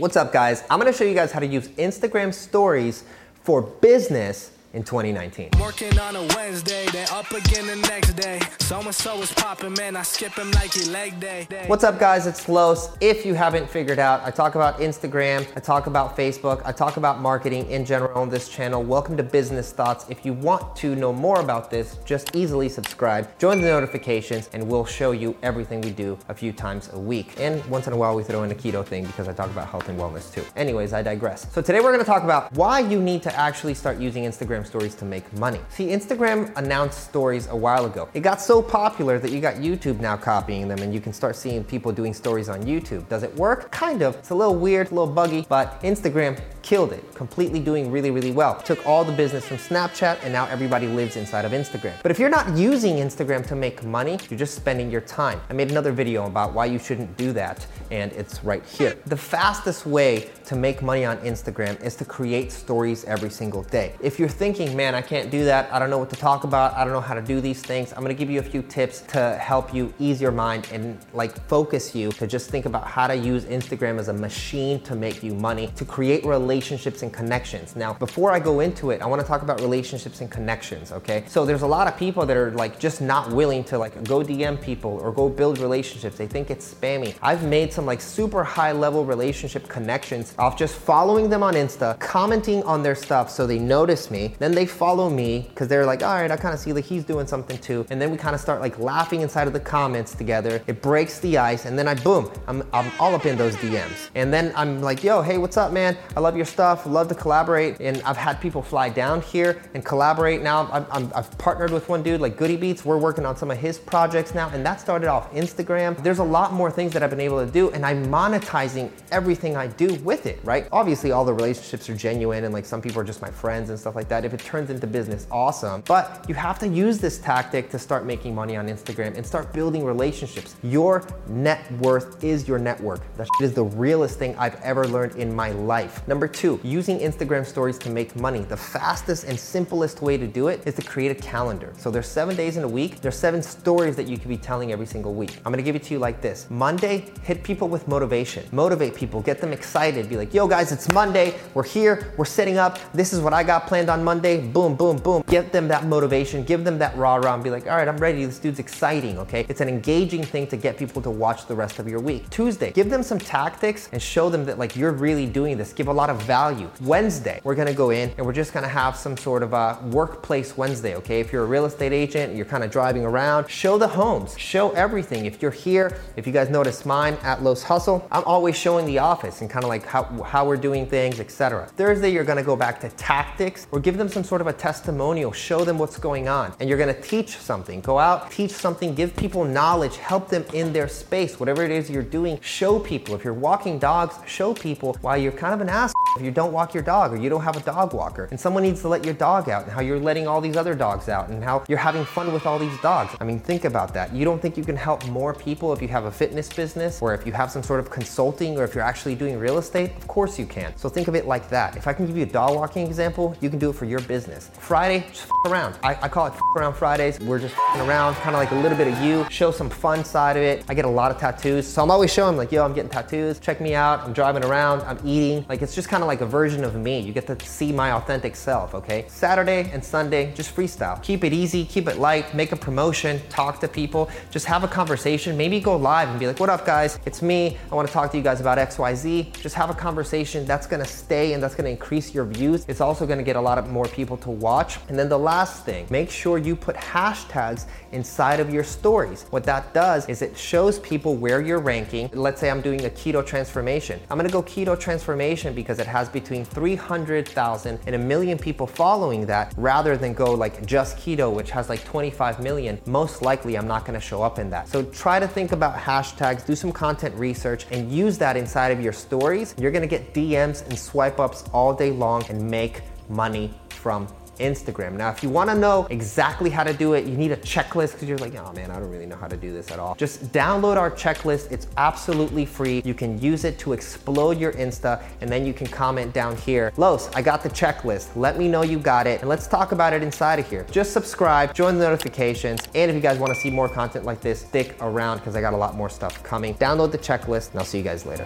What's up guys? I'm gonna show you guys how to use Instagram stories for business in 2019. Working on a Wednesday, then up again the next day. So and so is popping, man. I skip him like leg day. What's up, guys? It's Los. If you haven't figured out, I talk about Instagram, I talk about Facebook, I talk about marketing in general on this channel. Welcome to Business Thoughts. If you want to know more about this, just easily subscribe, join the notifications, and we'll show you everything we do a few times a week. And once in a while, we throw in a keto thing because I talk about health and wellness too. Anyways, I digress. So today we're gonna talk about why you need to actually start using Instagram Instagram stories to make money. See, Instagram announced stories a while ago. It got so popular that you got YouTube now copying them and you can start seeing people doing stories on YouTube. Does it work? Kind of. It's a little weird, a little buggy, but Instagram killed it, completely doing really, really well. Took all the business from Snapchat and now everybody lives inside of Instagram. But if you're not using Instagram to make money, you're just spending your time. I made another video about why you shouldn't do that and it's right here. The fastest way to make money on Instagram is to create stories every single day. If you're thinking, man, I can't do that, I don't know what to talk about, I don't know how to do these things, I'm gonna give you a few tips to help you ease your mind and like focus you to just think about how to use Instagram as a machine to make you money, to create relationships and connections. Now, before I go into it, I wanna talk about relationships and connections, okay? So there's a lot of people that are like just not willing to like go DM people or go build relationships. They think it's spammy. I've made some like super high level relationship connections off just following them on Insta, commenting on their stuff so they notice me. Then they follow me because they're like, all right, I kind of see like he's doing something too. And then we kind of start like laughing inside of the comments together. It breaks the ice. And then I, boom, I'm, I'm all up in those DMs. And then I'm like, yo, hey, what's up, man? I love your stuff. Love to collaborate. And I've had people fly down here and collaborate. Now i have partnered with one dude like Goody Beats. We're working on some of his projects now. And that started off Instagram. There's a lot more things that I've been able to do and I'm monetizing everything I do with it, right? Obviously, all the relationships are genuine and like some people are just my friends and stuff like that. If it turns into business, awesome. But you have to use this tactic to start making money on Instagram and start building relationships. Your net worth is your network. That is the realest thing I've ever learned in my life. Number two, using Instagram stories to make money. The fastest and simplest way to do it is to create a calendar. So there's seven days in a week. There's seven stories that you could be telling every single week. I'm gonna give it to you like this. Monday, hit people with motivation. Motivate people, get them excited. Be like, yo guys, it's Monday. We're here, we're setting up. This is what I got planned on Monday. Boom, boom, boom. Give them that motivation, give them that rah rah and be like, all right, I'm ready. This dude's exciting, okay? It's an engaging thing to get people to watch the rest of your week. Tuesday, give them some tactics and show them that like you're really doing this. Give a lot of value. Wednesday, we're gonna go in and we're just gonna have some sort of a workplace Wednesday, okay? If you're a real estate agent, you're kind of driving around, show the homes, show everything. If you're here, if you guys notice mine at Los Hustle, I'm always showing the office and kind of like how, how we're doing things, etc. Thursday, you're gonna go back to tactics or give them some sort of a testimonial, show them what's going on. And you're gonna teach something. Go out, teach something, give people knowledge, help them in their space, whatever it is you're doing, show people. If you're walking dogs, show people why you're kind of an ass if you don't walk your dog or you don't have a dog walker and someone needs to let your dog out and how you're letting all these other dogs out and how you're having fun with all these dogs. I mean, think about that. You don't think you can help more people if you have a fitness business or if you have some sort of consulting or if you're actually doing real estate? Of course you can. So think of it like that. If I can give you a dog walking example, you can do it for your business. Friday, just around. I, I, call it around Fridays. We're just around, kind of like a little bit of you, show some fun side of it. I get a lot of tattoos. So I'm always showing like, yo, I'm getting tattoos. Check me out. I'm driving around. I'm eating. Like it's just kind of like a version of me. You get to see my authentic self, okay? Saturday and Sunday, just freestyle. Keep it easy, keep it light, make a promotion, talk to people, just have a conversation. Maybe go live and be like, what up guys? It's me. I want to talk to you guys about XYZ. Just have a conversation. That's gonna stay and that's gonna increase your views. It's also gonna get a lot of more people to watch. And then the last thing, make sure you put hashtags inside of your stories. What that does is it shows people where you're ranking. Let's say I'm doing a keto transformation. I'm gonna go keto transformation because it has between 300,000 and a million people following that rather than go like just keto, which has like 25 million. Most likely I'm not gonna show up in that. So try to think about hashtags, do some content research and use that inside of your stories. You're gonna get DMs and swipe ups all day long and make money from Instagram. Now, if you wanna know exactly how to do it, you need a checklist because you're like, oh man, I don't really know how to do this at all. Just download our checklist. It's absolutely free. You can use it to explode your Insta and then you can comment down here, Los, I got the checklist. Let me know you got it and let's talk about it inside of here. Just subscribe, join the notifications, and if you guys wanna see more content like this, stick around because I got a lot more stuff coming. Download the checklist and I'll see you guys later.